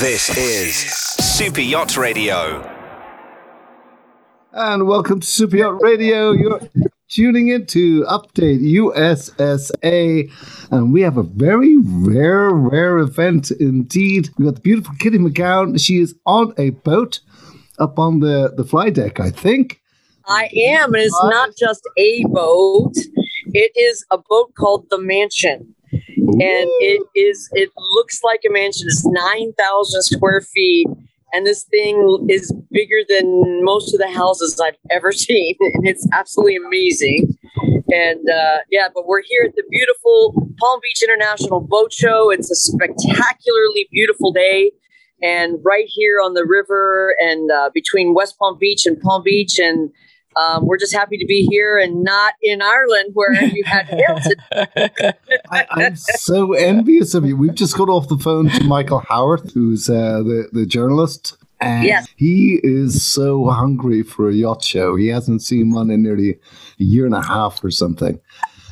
This is Super Yacht Radio. And welcome to Super Yacht Radio. You're tuning in to Update USSA. And we have a very rare, rare event indeed. We've got the beautiful Kitty McGowan. She is on a boat up on the, the fly deck, I think. I am. And it's not just a boat, it is a boat called the Mansion. And it is, it looks like a mansion. It's 9,000 square feet. And this thing is bigger than most of the houses I've ever seen. And it's absolutely amazing. And uh, yeah, but we're here at the beautiful Palm Beach International Boat Show. It's a spectacularly beautiful day. And right here on the river and uh, between West Palm Beach and Palm Beach. And um, we're just happy to be here and not in Ireland where you had Hamilton. I, I'm so envious of you. We've just got off the phone to Michael Howorth, who's uh, the, the journalist. And Yes. he is so hungry for a yacht show. He hasn't seen one in nearly a year and a half or something.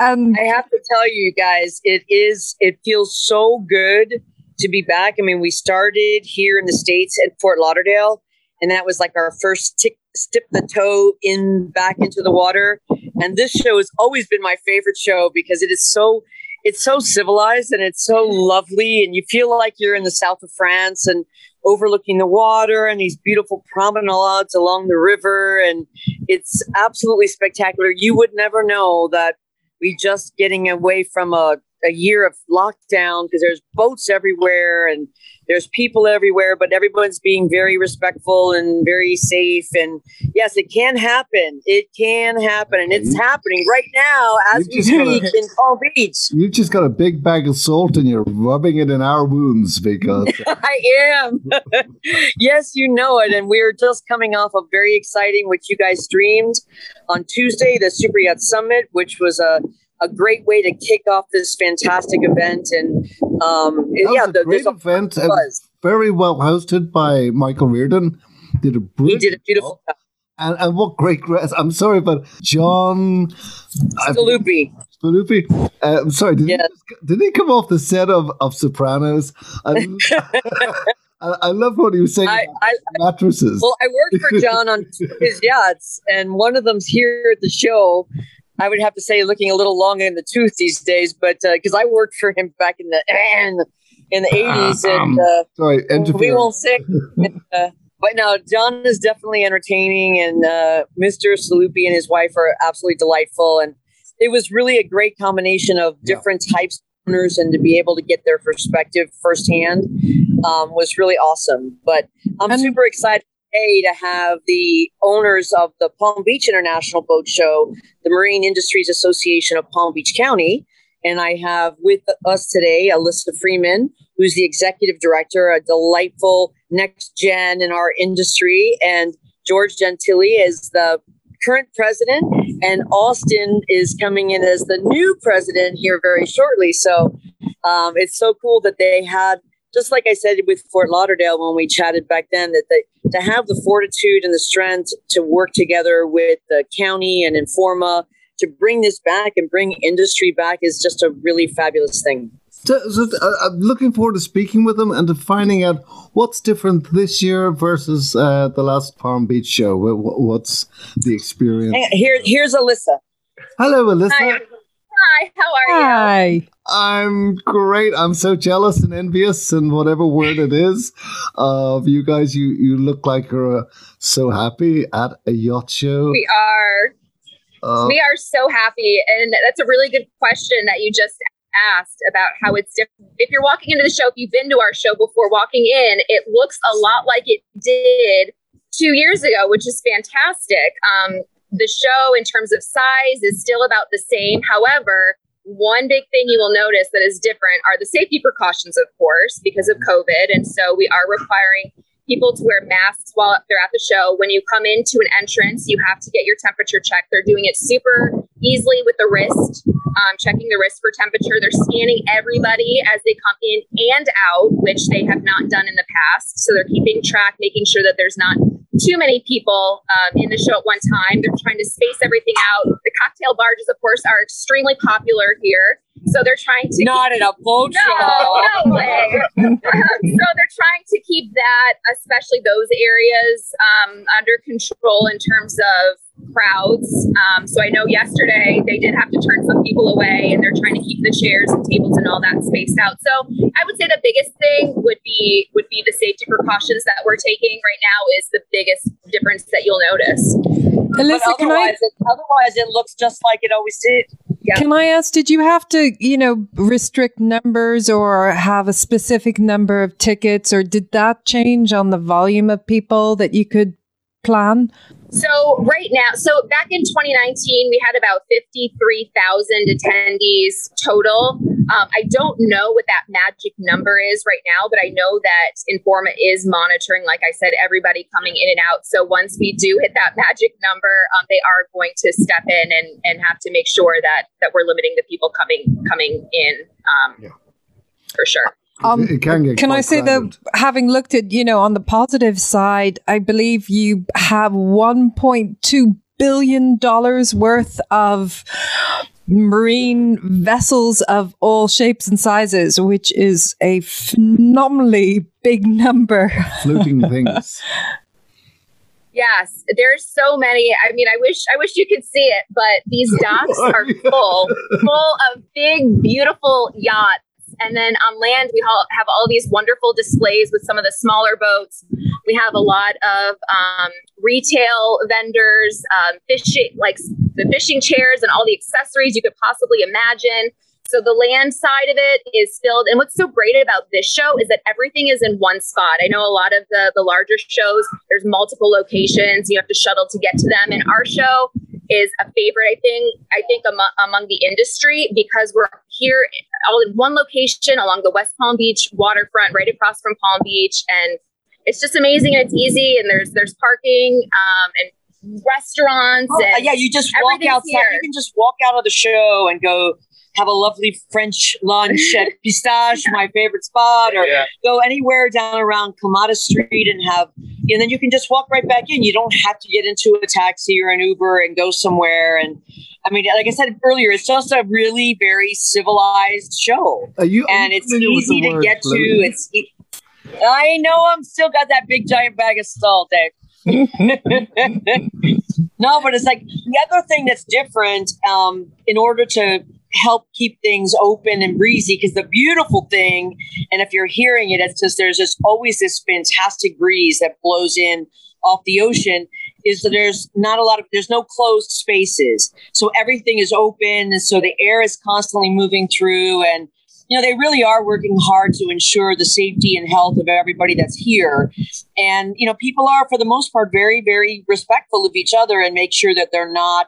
And I have to tell you guys, it is, it feels so good to be back. I mean, we started here in the States at Fort Lauderdale, and that was like our first tick, stip the toe in back into the water. And this show has always been my favorite show because it is so, it's so civilized and it's so lovely. And you feel like you're in the south of France and overlooking the water and these beautiful promenades along the river. And it's absolutely spectacular. You would never know that we just getting away from a, a year of lockdown because there's boats everywhere and there's people everywhere, but everyone's being very respectful and very safe. And yes, it can happen. It can happen. And it's happening right now as we speak in Palm Beach. You've just got a big bag of salt and you're rubbing it in our wounds because I am. yes, you know it. And we're just coming off of very exciting, which you guys streamed on Tuesday, the Super Yacht Summit, which was a, a great way to kick off this fantastic event. And um, yeah, the, great event. Very well hosted by Michael Reardon. Did a He did a beautiful job. and, and what great grass. I'm sorry, but John I- Staluppi. Luffy. Uh, I'm sorry, did, Yes. he, did he come off the set of, of Sopranos? I, love what he was saying I, about I, mattresses. well, I worked for John on two of his yachts, and one of them's here at the show. I would have to say, looking a little long in the tooth these days, but because I worked for him back in the in the, in the eighties, and uh, sorry, we won't say. uh, but no, John is definitely entertaining, and uh, Mr. Staluppi and his wife are absolutely delightful, and it was really a great combination of Yeah. different types of owners, and to be able to get their perspective firsthand um, was really awesome. But I'm And- super excited today to have the owners of the Palm Beach International Boat Show, the Marine Industries Association of Palm Beach County. And I have with us today Alyssa Freeman, who's the executive director, a delightful next gen in our industry, and George Gentile is the current president, and Austin is coming in as the new president here very shortly. So um, it's so cool that they had, just like I said with Fort Lauderdale when we chatted back then, that they, to have the fortitude and the strength to work together with the county and Informa to bring this back and bring industry back is just a really fabulous thing. So, so, uh, I'm looking forward to speaking with them and to finding out what's different this year versus uh, the last Palm Beach show. Wh- wh- What's the experience? Here, here's Alyssa. Hello, Alyssa. Hi. Hi, how are you? hi. I'm great. I'm so jealous and envious, and whatever word it is, of you guys. You you look like you're uh, so happy at a yacht show. We are Uh, we are so happy and that's a really good question that you just asked about how it's different. If you're walking into the show, if you've been to our show before walking in, it looks a lot like it did 2 years ago, which is fantastic. Um the show in terms of size is still about the same. However, one big thing you will notice that is different are the safety precautions, of course, because of COVID. And so we are requiring people to wear masks while they're at the show. When you come into an entrance, you have to get your temperature checked. They're doing it super easily with the wrist, um, checking the wrist for temperature. They're scanning everybody as they come in and out, which they have not done in the past. So they're keeping track, making sure that there's not too many people um, in the show at one time. They're trying to space everything out. The cocktail barges, of course, are extremely popular here. So they're trying to Not at a boat no, show. no way. so they're trying to keep that, especially those areas, um, under control in terms of crowds. Um, so I know yesterday they did have to turn some people away, and they're trying to keep the chairs and tables and all that spaced out. So I would say the biggest thing would be would be the safety precautions that we're taking right now is the biggest difference that you'll notice. Alyssa, can I? It, otherwise, it looks just like it always did. Yeah. Can I ask, did you have to, you know, restrict numbers or have a specific number of tickets, or did that change on the volume of people that you could plan? So right now, so back in 2019, we had about 53,000 attendees total. Um, I don't know what that magic number is right now, but I know that Informa is monitoring, like I said, everybody coming in and out. So once we do hit that magic number, um, they are going to step in and, and have to make sure that that we're limiting the people coming coming in um, Yeah. for sure. Um, it can get Can I say crowded. that having looked at, you know, on the positive side, I believe you have $1.2 billion worth of marine vessels of all shapes and sizes, which is a phenomenally big number. floating things. Yes, there's so many. I mean, I wish I wish you could see it, but these docks are full, full of big, beautiful yachts. And then on land, we have all these wonderful displays with some of the smaller boats. We have a lot of um, retail vendors, um, fishing, like the fishing chairs and all the accessories you could possibly imagine. So the land side of it is filled. And what's so great about this show is that everything is in one spot. I know a lot of the, the larger shows, there's multiple locations. You have to shuttle to get to them. In our show is a favorite, I think, I think among, among the industry because we're here all in one location along the West Palm Beach waterfront, right across from Palm Beach. And it's just amazing and it's easy. And there's there's parking um, and restaurants. Oh, and yeah, you just walk outside. here. You can just walk out of the show and go have a lovely French lunch at Pistache, my favorite spot, or Yeah. go anywhere down around Clematis Street and have, and then you can just walk right back in. You don't have to get into a taxi or an Uber and go somewhere. And I mean, like I said earlier, it's just a really very civilized show, Are you, are and you it's familiar with the easy to word get to. floating? It's. e- I know I'm still got that big giant bag of salt, Dave. no, but it's like the other thing that's different um, in order to help keep things open and breezy. Because the beautiful thing, and if you're hearing it, it's just there's just always this fantastic breeze that blows in off the ocean. Is that there's not a lot of there's no closed spaces, so everything is open, and so the air is constantly moving through and you know, they really are working hard to ensure the safety and health of everybody that's here. And, you know, people are, for the most part, very, very respectful of each other and make sure that they're not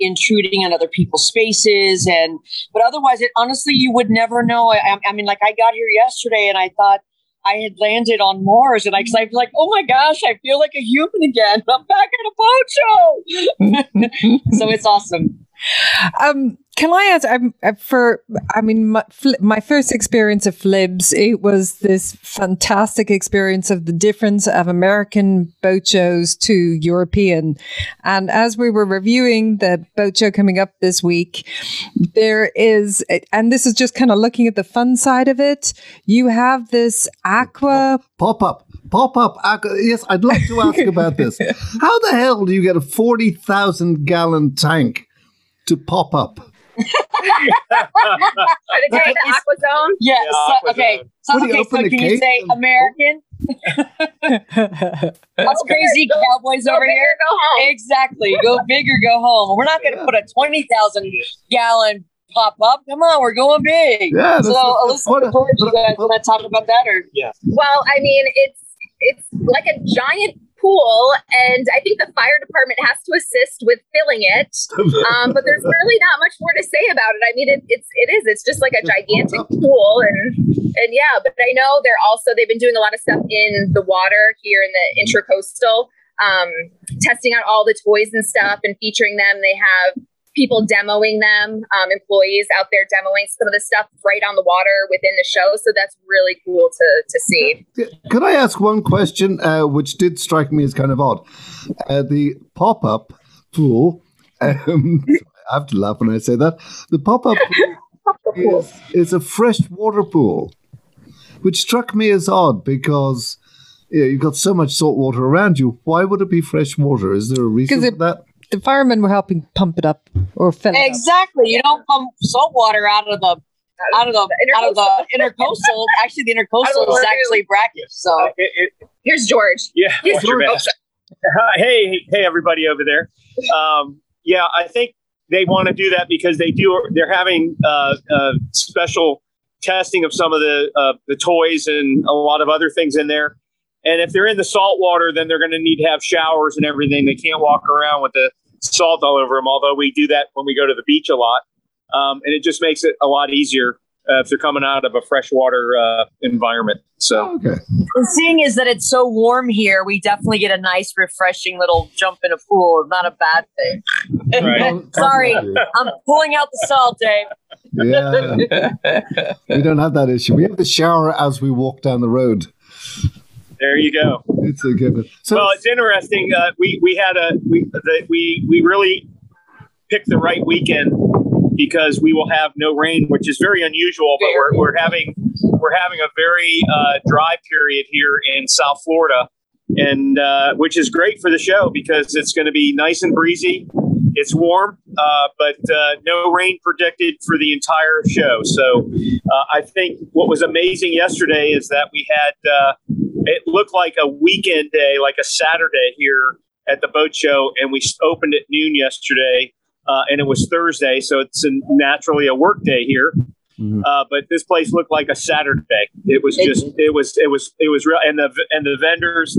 intruding on other people's spaces. And, but otherwise, it honestly, you would never know. I, I mean, like I got here yesterday and I thought, I had landed on Mars, and I, was like, "Oh my gosh, I feel like a human again! I'm back at a boat show." so it's awesome. Um, can I ask? I'm uh, for. I mean, my, my first experience of Flibs, it was this fantastic experience of the difference of American boat shows to European. And as we were reviewing the boat show coming up this week, there is, and this is just kind of looking at the fun side of it. You have this aqua. Pop up, pop up. aqua- Yes, I'd like to ask about this. How the hell do you get a forty thousand gallon tank to pop up? Are they calling the Aqua Zone? Yeah. Yeah, so, Aqua okay. Zone. So, What do you okay. So can you say and- American? Us crazy Go- cowboys Go over big here. or Go home. Exactly. Go big or go home. We're not going to Yeah. put a twenty thousand gallon pop up. Come on, we're going big. Yeah, so, Alyssa, what a- you guys want to talk about that, or Yeah. Well, I mean, it's it's like a giant pool, and I think the fire department has to assist with filling it. Um, but there's really not much more to say about it. I mean, it, it's it is it's just like a gigantic pool, and and yeah. But I know they're also they've been doing a lot of stuff in the water here in the intracoastal, um, testing out all the toys and stuff and featuring them. They have people demoing them, um, employees out there demoing some of the stuff right on the water within the show. So that's really cool to to see. Could I ask one question, uh, which did strike me as kind of odd? Uh, the pop up pool. Um, I have to laugh when I say that. The pop up pool is, is a freshwater pool, which struck me as odd because yeah, you've got so much salt water around you. Why would it be fresh water? Is there a reason 'Cause for that? The firemen were helping pump it up or fill it up. Exactly. You don't pump salt water out of the out of the out of the intercoastal. Actually, the intercoastal is actually brackish. So It- it- Here's George. yeah, Here's George. George. hey, hey, everybody over there. Um, yeah, I think they want to do that because they do. They're having uh, uh, special testing of some of the uh, the toys and a lot of other things in there. And if they're in the salt water, then they're going to need to have showers and everything. They can't walk around with the salt all over them. Although we do that when we go to the beach a lot, um, and it just makes it a lot easier uh, if they're coming out of a freshwater uh, environment. So. Okay. And seeing is that it's so warm here, we definitely get a nice, refreshing little jump in a pool. Not a bad thing. Right. Sorry, I'm pulling out the salt, Dave. Yeah. we don't have that issue. We have the shower as we walk down the road. There you go. It's a given. So, well, it's interesting. Uh, we we had a we the, we we really picked the right weekend because we will have no rain, which is very unusual. But we're, we're having we're having a very uh, dry period here in South Florida, and uh, which is great for the show because it's going to be nice and breezy. It's warm, uh, but uh, no rain predicted for the entire show. So uh, I think what was amazing yesterday is that we had uh, it looked like a weekend day, like a Saturday here at the boat show, and we opened at noon yesterday, uh, and it was Thursday, so it's a, naturally a work day here. Mhm. Uh, but this place looked like a Saturday. It was just, it was, it was, it was real, and the and the vendors,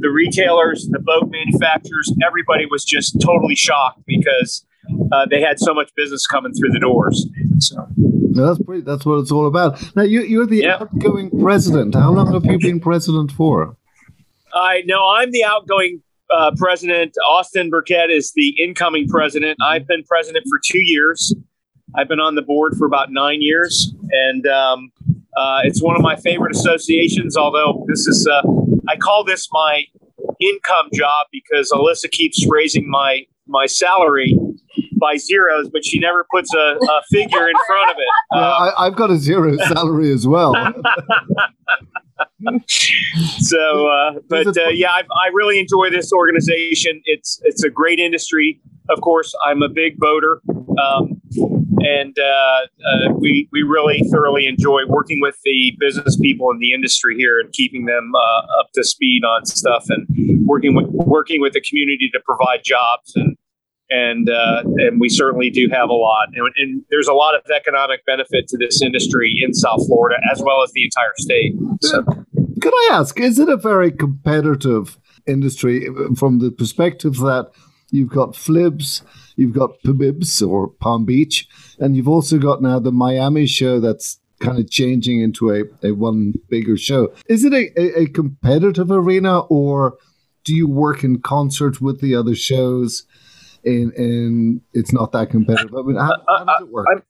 the retailers, the boat manufacturers, everybody was just totally shocked because uh, they had so much business coming through the doors. So. no, that's pretty, that's what it's all about. Now, you, you're the Yeah. outgoing president. How long have you been president for? I know I'm the outgoing uh, president. Austin Burkett is the incoming president. I've been president for two years. I've been on the board for about nine years, and um, uh, it's one of my favorite associations. Although this is, uh, I call this my income job because Alyssa keeps raising my my salary by zeros, but she never puts a, a figure in front of it. Yeah, I, I've got a zero salary as well. so uh, but uh, yeah I, I really enjoy this organization it's it's a great industry of course i'm a big boater um, and uh, uh, we we really thoroughly enjoy working with the business people in the industry here and keeping them uh, up to speed on stuff and working with working with the community to provide jobs and and uh, and we certainly do have a lot and, and there's a lot of economic benefit to this industry in South Florida as well as the entire state so. Could I ask, is it a very competitive industry from the perspective that you've got Flibs, you've got Pibibs or Palm Beach, and you've also got now the Miami show that's kind of changing into a, a one bigger show. Is it a, a, a competitive arena or do you work in concert with the other shows and, and it's not that competitive? I mean, how, how does it work? I'm-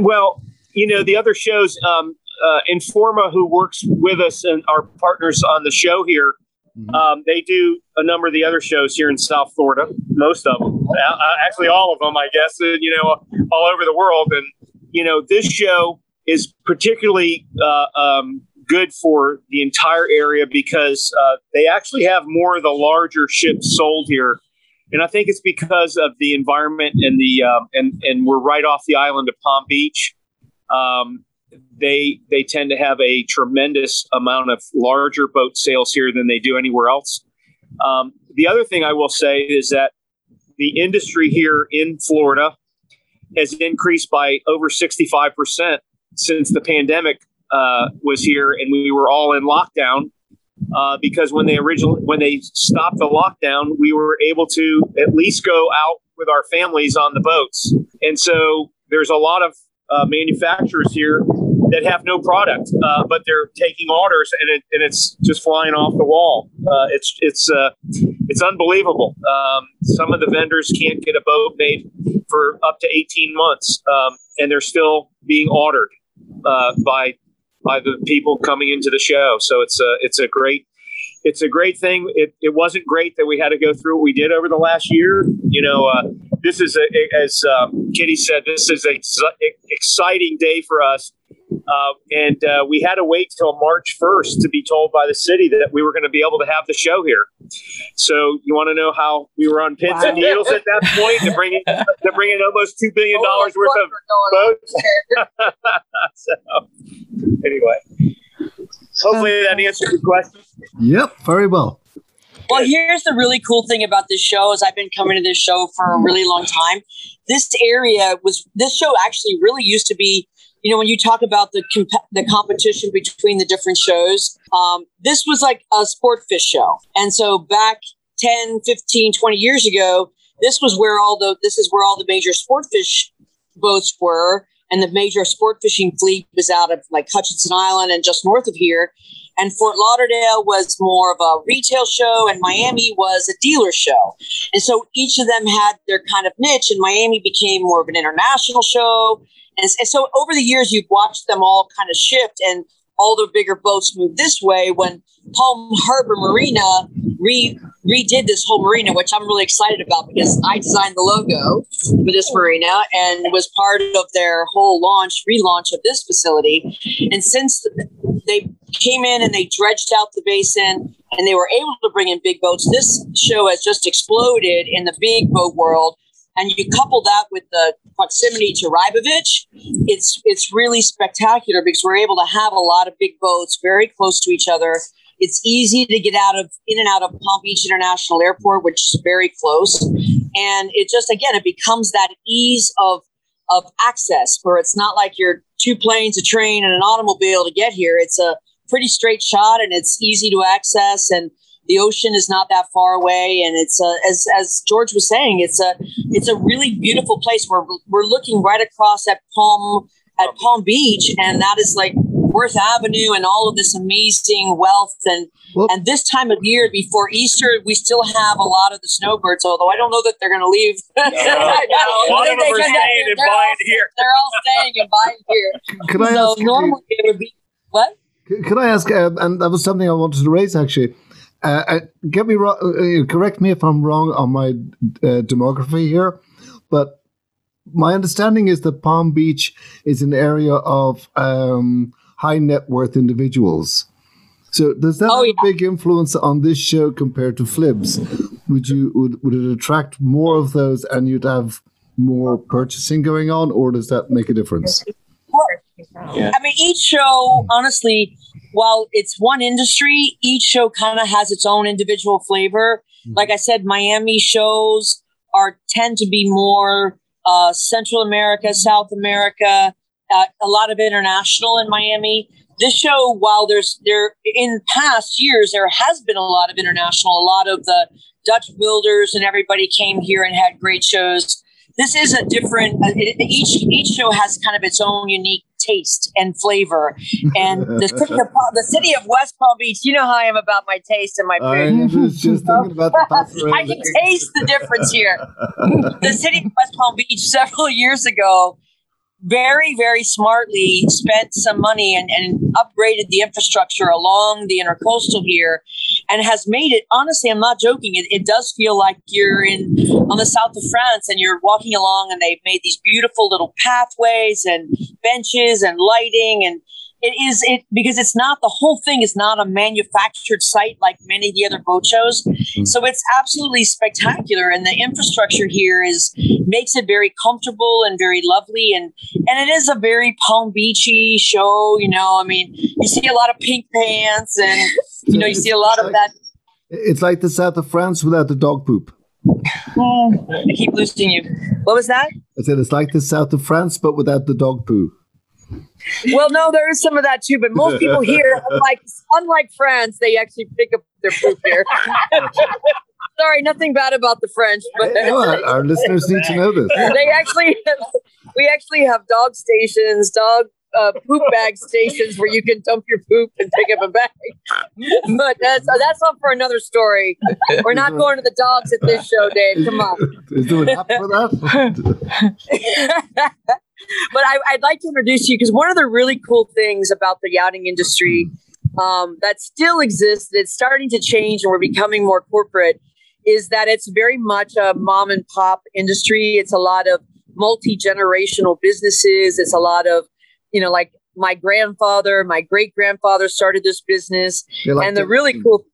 Well, you know, the other shows, um, uh, Informa, who works with us and our partners on the show here, Mhm. um, they do a number of the other shows here in South Florida, most of them, uh, actually all of them, I guess, you know, all over the world. And, you know, this show is particularly uh, um, good for the entire area because uh, they actually have more of the larger ships sold here. And I think it's because of the environment and the um, and and we're right off the island of Palm Beach. Um, they they tend to have a tremendous amount of larger boat sales here than they do anywhere else. Um, the other thing I will say is that the industry here in Florida has increased by over 65% since the pandemic uh, was here and we were all in lockdown. Uh, because when they originally when they stopped the lockdown, we were able to at least go out with our families on the boats, and so there's a lot of uh, manufacturers here that have no product, uh, but they're taking orders, and it, and it's just flying off the wall. Uh, it's it's uh, it's unbelievable. Um, some of the vendors can't get a boat made for up to 18 months, um, and they're still being ordered uh, by by the people coming into the show. So it's a it's a great it's a great thing. It, it wasn't great that we had to go through what we did over the last year. You know, uh, this is a, as um, Kitty said, this is an ex- exciting day for us Uh, and uh, we had to wait till March 1st to be told by the city that we were going to be able to have the show here. So you want to know how we were on pins wow. and needles at that point to bring in, to bring in almost two billion dollars worth of boats. so anyway, hopefully that answered your question. Yep, very well. Well, here's the really cool thing about this show is I've been coming to this show for a really long time. This area was this show actually really used to be, you know, when you talk about the comp- the competition between the different shows, um, this was like a sport fish show. And so back 10, 15, 20 years ago, this was where all the this is where all the major sport fish boats were and the major sport fishing fleet was out of like Hutchinson Island and just north of here. And Fort Lauderdale was more of a retail show, and Miami was a dealer show. And so each of them had their kind of niche, and Miami became more of an international show. And, and so over the years, you've watched them all kind of shift, and all the bigger boats move this way. When Palm Harbor Marina re redid this whole marina, which I'm really excited about because I designed the logo for this marina and was part of their whole launch, relaunch of this facility. And since they came in and they dredged out the basin and they were able to bring in big boats, this show has just exploded in the big boat world. And you couple that with the proximity to Rybovich, it's it's really spectacular because we're able to have a lot of big boats very close to each other it's easy to get out of in and out of Palm Beach International Airport, which is very close. And it just again, it becomes that ease of of access where it's not like you're two planes, a train, and an automobile to get here. It's a pretty straight shot and it's easy to access and the ocean is not that far away and it's a, as as George was saying it's a it's a really beautiful place where we're looking right across at Palm at Palm Beach and that is like Worth Avenue and all of this amazing wealth. And well, and this time of year before Easter, we still have a lot of the snowbirds, although I don't know that they're going to leave. No, no. a lot of them are staying and buying here. They're all staying and buying here. Could I so ask? Normally it would be what? Could I ask? Uh, and that was something I wanted to raise actually. Uh, uh get me wrong. Uh, correct me if I'm wrong on my uh, demography here, but my understanding is that Palm Beach is an area of um, high net worth individuals. So does that oh, have yeah. a big influence on this show compared to Flibs? Would you would, would it attract more of those and you'd have more purchasing going on, or does that make a difference? Yeah. I mean, each show, honestly, while it's one industry, each show kind of has its own individual flavor. Mm-hmm. Like I said, Miami shows are tend to be more uh, Central America, South America, uh, a lot of international in Miami. This show, while there's there in past years, there has been a lot of international. A lot of the Dutch builders and everybody came here and had great shows. This is a different. Uh, it, each each show has kind of its own unique taste and flavor. And the city of the city of West Palm Beach, you know how I am about my taste and my food. I was just thinking about the I can taste the difference here. the city of West Palm Beach several years ago very, very smartly spent some money and, and upgraded the infrastructure along the intercoastal here and has made it honestly i'm not joking. It, it does feel like you're in on the south of france and you're walking along and they've made these beautiful little pathways and benches and lighting and it is it because it's not the whole thing is not a manufactured site like many of the other boat shows. Mm-hmm. So it's absolutely spectacular, and the infrastructure here is makes it very comfortable and very lovely, and and it is a very Palm Beachy show. You know, I mean, you see a lot of pink pants, and you know, you see a lot of that. It's like the south of France without the dog poop. oh, I keep losing you. What was that? I said it's like the south of France, but without the dog poo. Well, no, there is some of that too, but most people here, unlike unlike France, they actually pick up their poop here. Sorry, nothing bad about the French, but our, our listeners need to know this. They actually, we actually have dog stations, dog uh, poop bag stations where you can dump your poop and pick up a bag. but that's uh, that's all for another story. We're not going to the dogs at this show, Dave. Come on. Is there an app for that? but I, would like to introduce you because one of the really cool things about the yachting industry um, that still exists, it's starting to change and we're becoming more corporate, is that it's very much a mom and pop industry. It's a lot of multi generational businesses. It's a lot of, you know, like my grandfather, my great grandfather started this business, like and the really cool.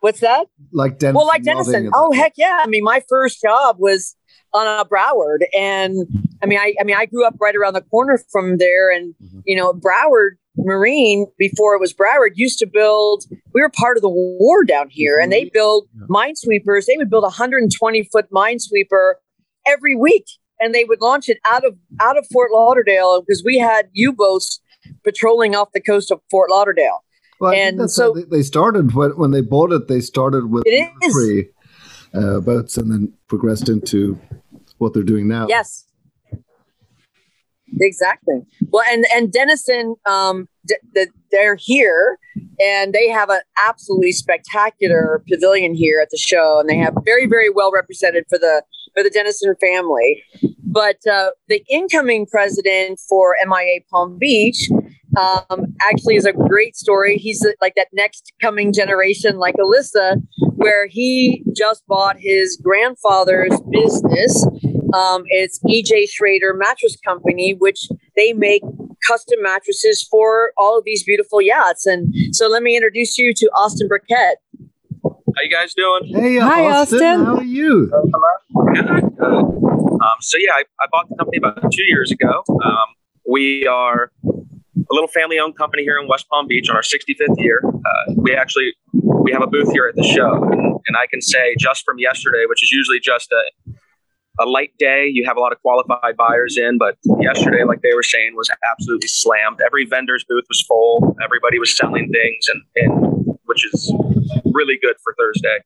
What's that? like Denison. well, like Denison. Oh heck yeah! I mean, my first job was on a Broward, and I mean, I, I mean, I grew up right around the corner from there, and Mhm. you know, Broward Marine before it was Broward used to build. We were part of the war down here, and they build Yeah. minesweepers. They would build a 120 foot minesweeper every week, and they would launch it out of out of Fort Lauderdale because we had U boats patrolling off the coast of Fort Lauderdale. Well, and so- they, they started when, when they bought it. They started with It is. military uh, boats and then progressed into what they're doing now. Yes. Exactly. Well, and and Denison, um, d- the, they're here, and they have an absolutely spectacular pavilion here at the show, and they have very very well represented for the for the Denison family. But uh, the incoming president for MIA Palm Beach um, actually is a great story. He's like that next coming generation, like Alyssa, where he just bought his grandfather's business. Um, it's EJ Schrader Mattress Company, which they make custom mattresses for all of these beautiful yachts. And so let me introduce you to Austin Burkett. How you guys doing? Hey, Hi, Austin, Austin. How are you? Good. Good. Um, so yeah, I, I bought the company about two years ago. Um, we are a little family-owned company here in West Palm Beach on our 65th year. Uh, we actually we have a booth here at the show, and, I can say just from yesterday, which is usually just a a light day, you have a lot of qualified buyers in, but yesterday, like they were saying, was absolutely slammed. Every vendor's booth was full. Everybody was selling things, and, and which is really good for Thursday.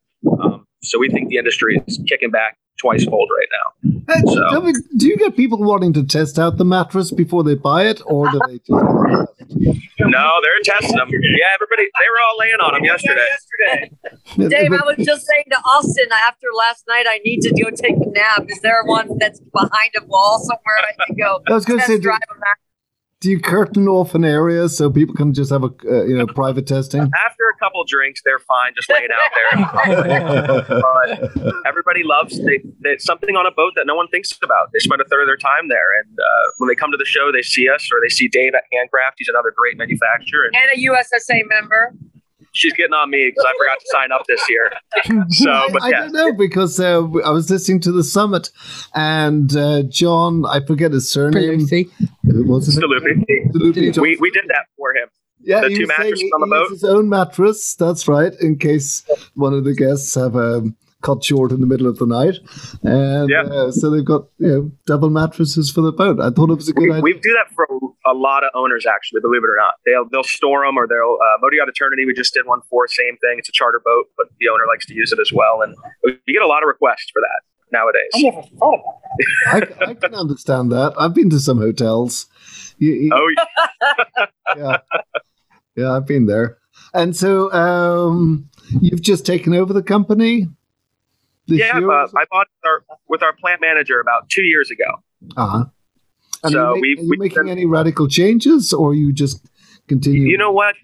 Um, so we think the industry is kicking back twice fold right now. Hey, So- tell me, do you get people wanting to test out the mattress before they buy it, or do they just? No, they're testing them. Yeah, everybody, they were all laying on them yesterday. Dave, I was just saying to Austin after last night, I need to go take a nap. Is there one that's behind a wall somewhere I can go I was going to say, drive a mattress? Do you curtain off an area so people can just have a uh, you know private testing? After a couple drinks, they're fine, just laying out there. but everybody loves they, they, something on a boat that no one thinks about. They spend a third of their time there, and uh, when they come to the show, they see us or they see Dave at Handcraft. He's another great manufacturer, and And a USSA member. She's getting on me because I forgot to sign up this year. So, but I yeah, don't know because uh, I was listening to the summit, and uh, John, I forget his surname. Pelosi. What's his name? Staluppi. Staluppi We, we did that for him. yeah, the he two mattresses on the boat? His own mattress. That's right. In case one of the guests have um, cut short in the middle of the night, and Yeah. uh, so they've got you know double mattresses for the boat. I thought it was a good We, idea. we do that for a lot of owners, actually. Believe it or not, they'll they'll store them or they'll uh, Modiot Eternity. We just did one for same thing. It's a charter boat, but the owner likes to use it as well, and we get a lot of requests for that nowadays. I, I can understand that. I've been to some hotels. You- you- Oh, yeah, yeah, I've been there. And so, um, you've just taken over the company. Yeah. I bought it with our, with our plant manager about two years ago. Uh-huh. And So are you, ma- we've- are you we've making any radical changes, or you just continue? You know what?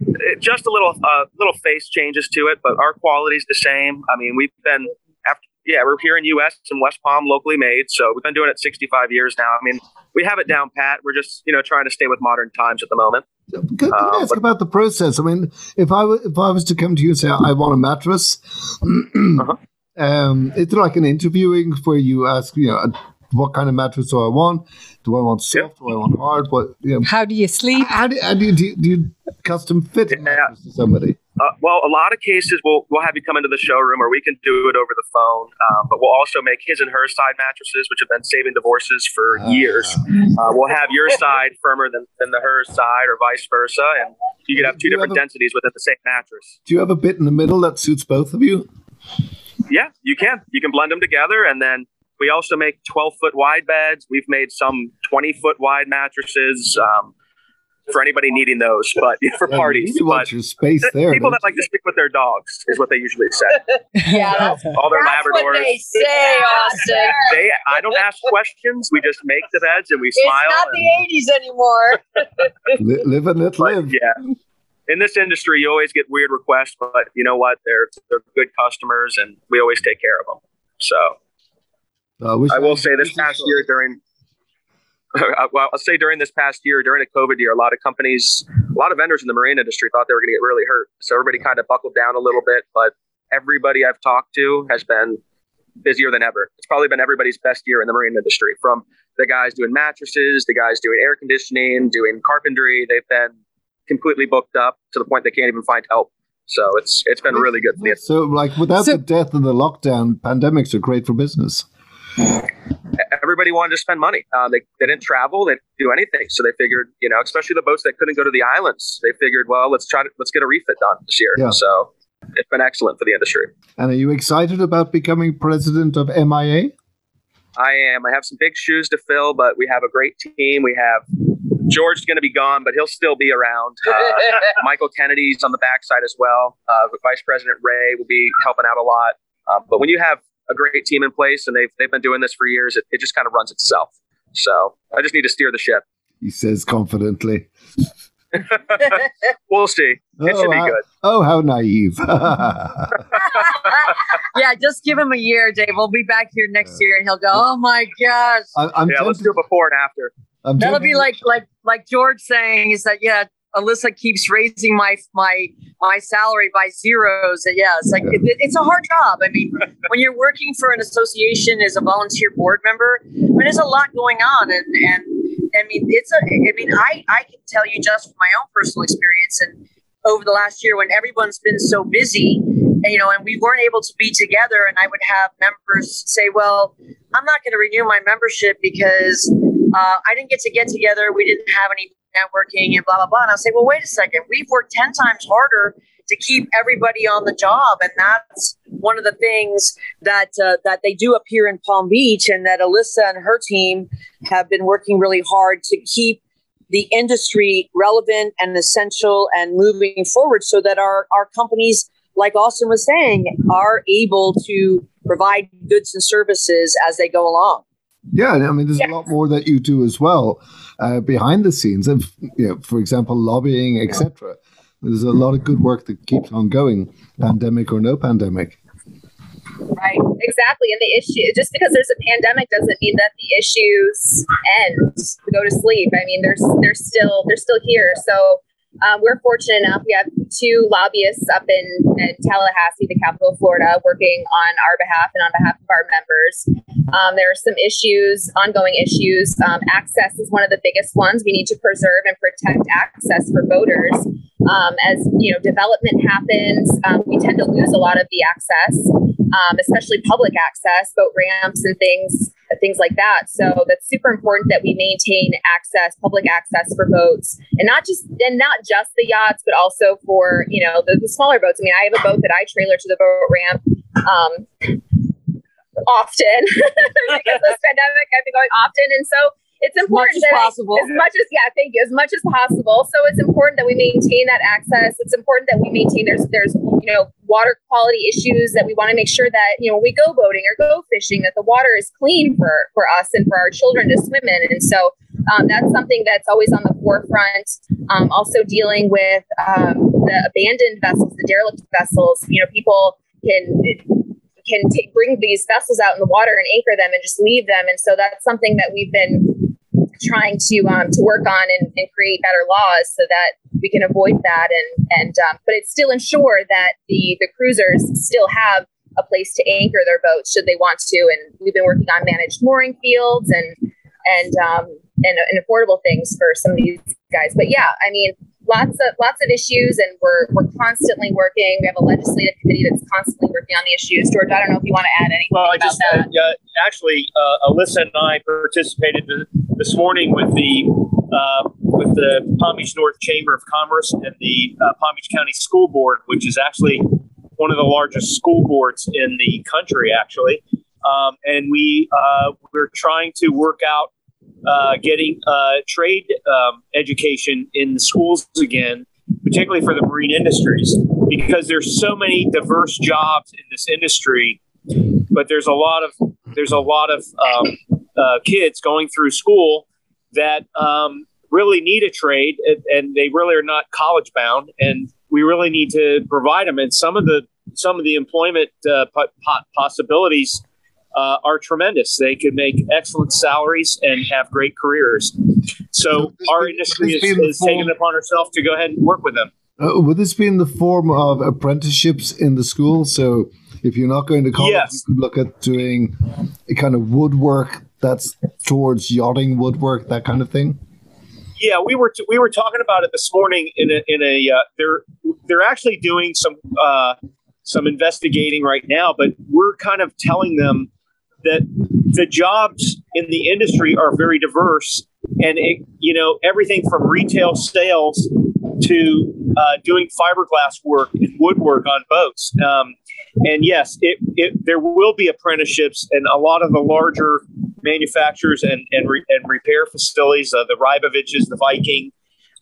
It- just a little uh, little face changes to it, but our quality's the same. I mean, we've been after. Yeah, we're here in U.S. and West Palm, locally made. So we've been doing it 65 years now. I mean, we have it down pat. We're just, you know, trying to stay with modern times at the moment. Can, can I Uh, ask but- about the process? I mean, if I if I was to come to you and say I want a mattress, Uh-huh. Um, it's like an interviewing where you ask, you know, what kind of mattress do I want? Do I want soft? Do I want hard? What you know? How do you sleep? How do, how do, you, do, you, do you custom fit a Yeah. to somebody? Uh, well, a lot of cases we'll we'll have you come into the showroom, or we can do it over the phone. Um, but we'll also make his and her side mattresses, which have been saving divorces for years. Uh, we'll have your side firmer than, than the her side, or vice versa, and you could have two different have a- densities within the same mattress. Do you have a bit in the middle that suits both of you? Yeah, you can. You can blend them together, and then we also make 12 foot wide beds. We've made some 20 foot wide mattresses um, for anybody needing those, but for Yeah, parties. You want your space the there. people don't that like to stick with their dogs is what they usually say. Yeah, that's, All their that's Labradors. what they say, Austin. they I don't ask questions. We just make the beds and we It's smile. It's not and- the 80s anymore. you? Li- live and let but live. yeah. In this industry, you always get weird requests, but you know what? They're they're good customers, and we always take care of them. So I, I will say this past so- year during well, I'll say during this past year, during the COVID year, a lot of companies, a lot of vendors in the marine industry thought they were going to get really hurt. So everybody kind of buckled down a little bit, but everybody I've talked to has been busier than ever. It's probably been everybody's best year in the marine industry from the guys doing mattresses, the guys doing air conditioning, doing carpentry. They've been completely booked up to the point they can't even find help. So it's it's been really good. So, like, without so, the death and the lockdown, pandemics are great for business. Everybody wanted to spend money. Uh, they, they didn't travel, they didn't do anything. So they figured, you know, especially the boats that couldn't go to the islands, they figured, well, let's try to let's get a refit done this year. Yeah. So it's been excellent for the industry. And are you excited about becoming president of MIA? I am. I have some big shoes to fill, but we have a great team. We have George's going to be gone, but he'll still be around. Uh, Michael Kennedy's on the backside as well. Uh, Vice President Ray will be helping out a lot. Um, but when you have a great team in place and they've, they've been doing this for years, it, it just kind of runs itself. So I just need to steer the ship. He says confidently. we'll see. It oh, should be good. Oh, how naive. yeah, just give him a year, Dave. We'll be back here next year and he'll go, oh my gosh. I, am yeah, let's do it before and after. I'm That'll be like like like George saying is that yeah, Alyssa keeps raising my my my salary by zeros. Yeah, it's like it, it's a hard job. I mean, when you're working for an association as a volunteer board member, I mean, there's a lot going on, and and I mean, it's a. I mean, I I can tell you just from my own personal experience and over the last year when everyone's been so busy, you know, and we weren't able to be together, and I would have members say, "Well, I'm not going to renew my membership because." Uh, I didn't get to get together. We didn't have any networking and blah blah blah. And I'll say, well, wait a second. We've worked ten times harder to keep everybody on the job, and that's one of the things that uh, that they do up here in Palm Beach, and that Alyssa and her team have been working really hard to keep the industry relevant and essential and moving forward, so that our our companies, like Austin was saying, are able to provide goods and services as they go along. Yeah, I mean, there's yes. a lot more that you do as well uh, behind the scenes, and you know, for example, lobbying, etc. There's a lot of good work that keeps on going, pandemic or no pandemic. Right, exactly. And the issue, just because there's a pandemic doesn't mean that the issues end, go to sleep. I mean, there's, they're still, they're still here. So um, we're fortunate enough. We have two lobbyists up in, in, Tallahassee, the capital of Florida, working on our behalf and on behalf of our members. Um, there are some issues, ongoing issues. Um, access is one of the biggest ones. We need to preserve and protect access for voters. Um, as you know, development happens, um, we tend to lose a lot of the access, um, especially public access, boat ramps and things things like that. So that's super important that we maintain access, public access for boats, and not just and not just the yachts, but also for you know the, the smaller boats. I mean, I have a boat that I trailer to the boat ramp. Um, often because this pandemic i've been going often and so it's important as that possible. as much as yeah, thank you, as much as possible. So it's important that we maintain that access. It's important that we maintain there's there's you know water quality issues that we want to make sure that you know when we go boating or go fishing that the water is clean for for us and for our children to swim in. And so um, that's something that's always on the forefront. Um, also dealing with um, the abandoned vessels, the derelict vessels. You know, people can can take, bring these vessels out in the water and anchor them and just leave them. And so that's something that we've been trying to um, to work on and, and, create better laws so that we can avoid that and and um, but it's still ensure that the the cruisers still have a place to anchor their boats should they want to. And we've been working on managed mooring fields and and um, and, and affordable things for some of these guys. But yeah i mean lots of lots of issues and we're we're constantly working. We have a legislative committee that's constantly working on the issues. George i don't know if you want to add anything well i just that. Uh, actually uh, alyssa and i participated this morning with the uh, with the palm beach north chamber of commerce and the uh, palm beach county school board which is actually one of the largest school boards in the country actually. Um, and we uh, we're trying to work out uh, getting uh, trade um, education in the schools again, particularly for the marine industries, because there's so many diverse jobs in this industry, but there's a lot of there's a lot of um, uh, kids going through school that um, really need a trade, and, and, they really are not college bound, and we really need to provide them. And some of the some of the employment uh, possibilities uh, are tremendous. They can make excellent salaries and have great careers. So our industry is, is taking it upon herself to go ahead and work with them. Uh, would this be in the form of apprenticeships in the school? So if you're not going to college, Yes. you could look at doing a kind of woodwork that's towards yachting woodwork, that kind of thing. Yeah, we were t- we were talking about it this morning in a in a uh, they're they're actually doing some uh, some investigating right now, but we're kind of telling them that the jobs in the industry are very diverse, and it, you know everything from retail sales to uh, doing fiberglass work and woodwork on boats. Um, and yes, it, it there will be apprenticeships, and a lot of the larger manufacturers and and, re- and repair facilities, uh, the Ryboviches, the Viking,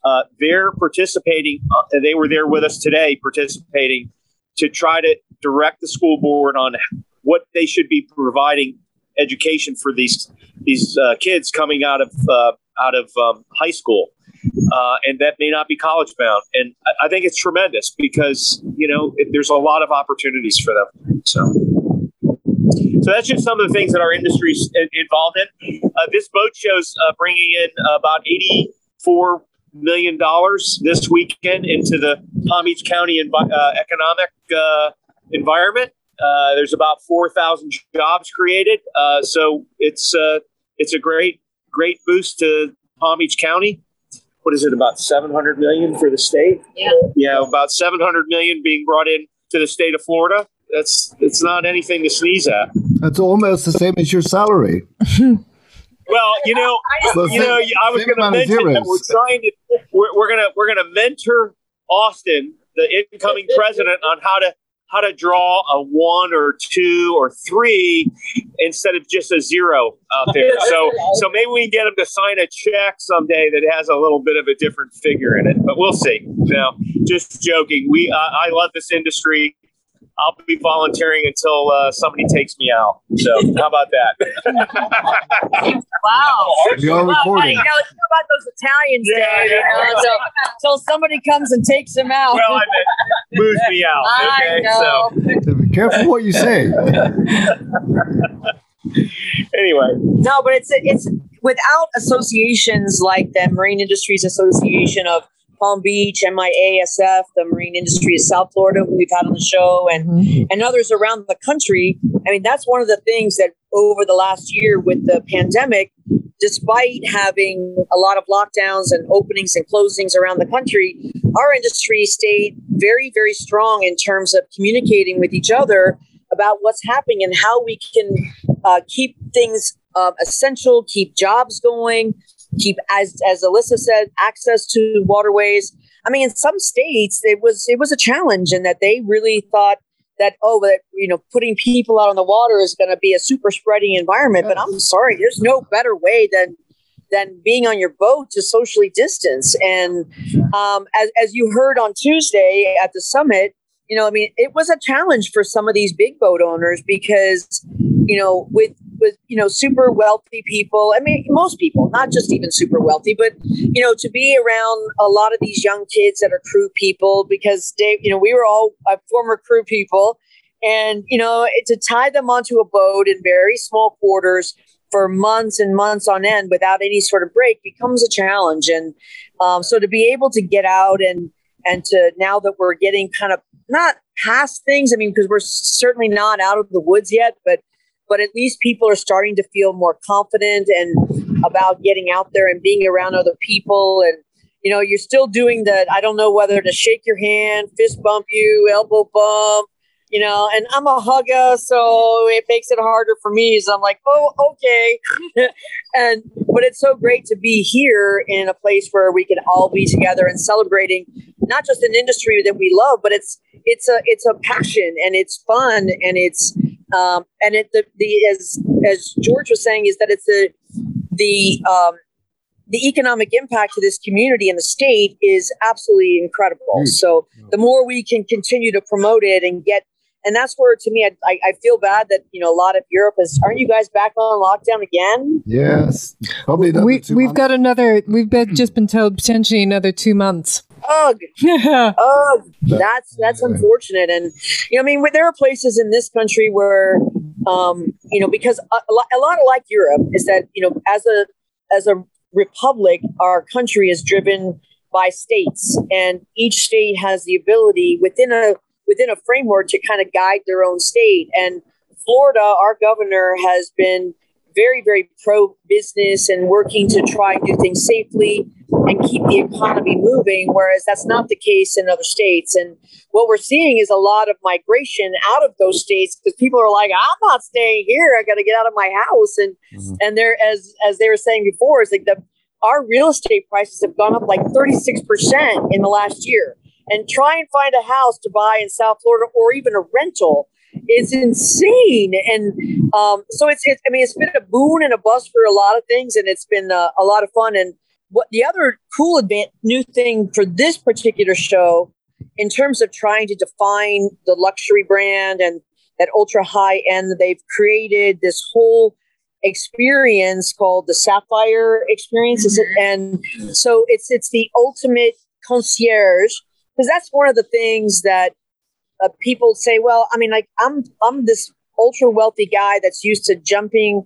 uh, they're participating. Uh, they were there with us today, participating to try to direct the school board on what they should be providing education for these these uh, kids coming out of uh, out of um, high school, uh, and that may not be college bound. And I, I think it's tremendous because you know it, there's a lot of opportunities for them. So. So that's just some of the things that our industry is involved in. Uh, this boat show's uh, bringing in about eighty-four million dollars this weekend into the Palm Beach County envi- uh, economic uh, environment. Uh, there's about four thousand jobs created, uh, so it's uh, it's a great great boost to Palm Beach County. What is it? About seven hundred million for the state. Yeah. Yeah, about seven hundred million being brought in to the state of Florida. That's it's not anything to sneeze at. That's almost the same as your salary. Well, you know, So you know, I was going to mention that we're trying to we're, we're gonna we're gonna mentor Austin, the incoming president, on how to how to draw a one or two or three instead of just a zero out there. So so maybe we can get him to sign a check someday that has a little bit of a different figure in it. But we'll see. No, just joking. We I I love this industry. I'll be volunteering until uh, somebody takes me out. So how about that? Wow. We are Well, recording. you know, it's about those Italians, Yeah, Dave. yeah. You know, so, till somebody comes and takes him out. well, I meant moves me out. I Okay, know. so Be careful what you say. anyway, No, but it's it's without associations like the Marine Industries Association of Palm Beach, MIASF, the Marine Industry of South Florida, who we've had on the show, and Mhm. and others around the country. I mean, that's one of the things that over the last year with the pandemic, despite having a lot of lockdowns and openings and closings around the country, our industry stayed very, very strong in terms of communicating with each other about what's happening and how we can uh, keep things um, essential, keep jobs going, keep as as Alyssa said, access to waterways. I mean, in some states, it was it was a challenge, and that they really thought that oh, that you know, putting people out on the water is going to be a super spreading environment. But I'm sorry, there's no better way than than being on your boat to socially distance. And um, as as you heard on Tuesday at the summit, you know, I mean, it was a challenge for some of these big boat owners because you know, with with you know super wealthy people. I mean, most people, not just even super wealthy, but you know, to be around a lot of these young kids that are crew people because Dave, you know, we were all uh, former crew people, and you know, to tie them onto a boat in very small quarters for months and months on end without any sort of break becomes a challenge. And um, so to be able to get out and and to now that we're getting kind of not past things, I mean, because we're certainly not out of the woods yet, but but at least people are starting to feel more confident and about getting out there and being around other people. And you know you're still doing that i don't know whether to shake your hand fist bump you elbow bump you know and i'm a hugger so it makes it harder for me. So i'm like oh okay. And but it's so great to be here in a place where we can all be together and celebrating not just an industry that we love but it's it's a it's a passion and it's fun and it's um, and it the, the as as George was saying is that it's the the um, the economic impact to this community and the state is absolutely incredible. Huge. So the more we can continue to promote it and get and that's where to me I, I, I feel bad that you know a lot of Europe is aren't you guys back on lockdown again? Yes. Probably we, we've months. got another, we've been, just been told potentially another two months. Ugh, ugh, that's that's unfortunate. And you know, I mean, there are places in this country where um, you know, because a, a lot, a lot like Europe is that you know, as a as a republic, our country is driven by states, and each state has the ability within a within a framework to kind of guide their own state. And Florida, our governor has been very, very pro business and working to try and do things safely and keep the economy moving, whereas that's not the case in other states. And what we're seeing is a lot of migration out of those states because people are like, I'm not staying here. I got to get out of my house. And mm-hmm. and there, as as they were saying before, is like the our real estate prices have gone up like 36% in the last year. And try and find a house to buy in South Florida or even a rental is insane. And um, so it's, it's, I mean, it's been a boon and a bust for a lot of things, and it's been uh, a lot of fun. And what the other cool advan- new thing for this particular show, in terms of trying to define the luxury brand and that ultra high end, they've created this whole experience called the Sapphire Experience, mm-hmm. and so it's it's the ultimate concierge because that's one of the things that uh, people say, well, I mean, like I'm I'm this ultra wealthy guy that's used to jumping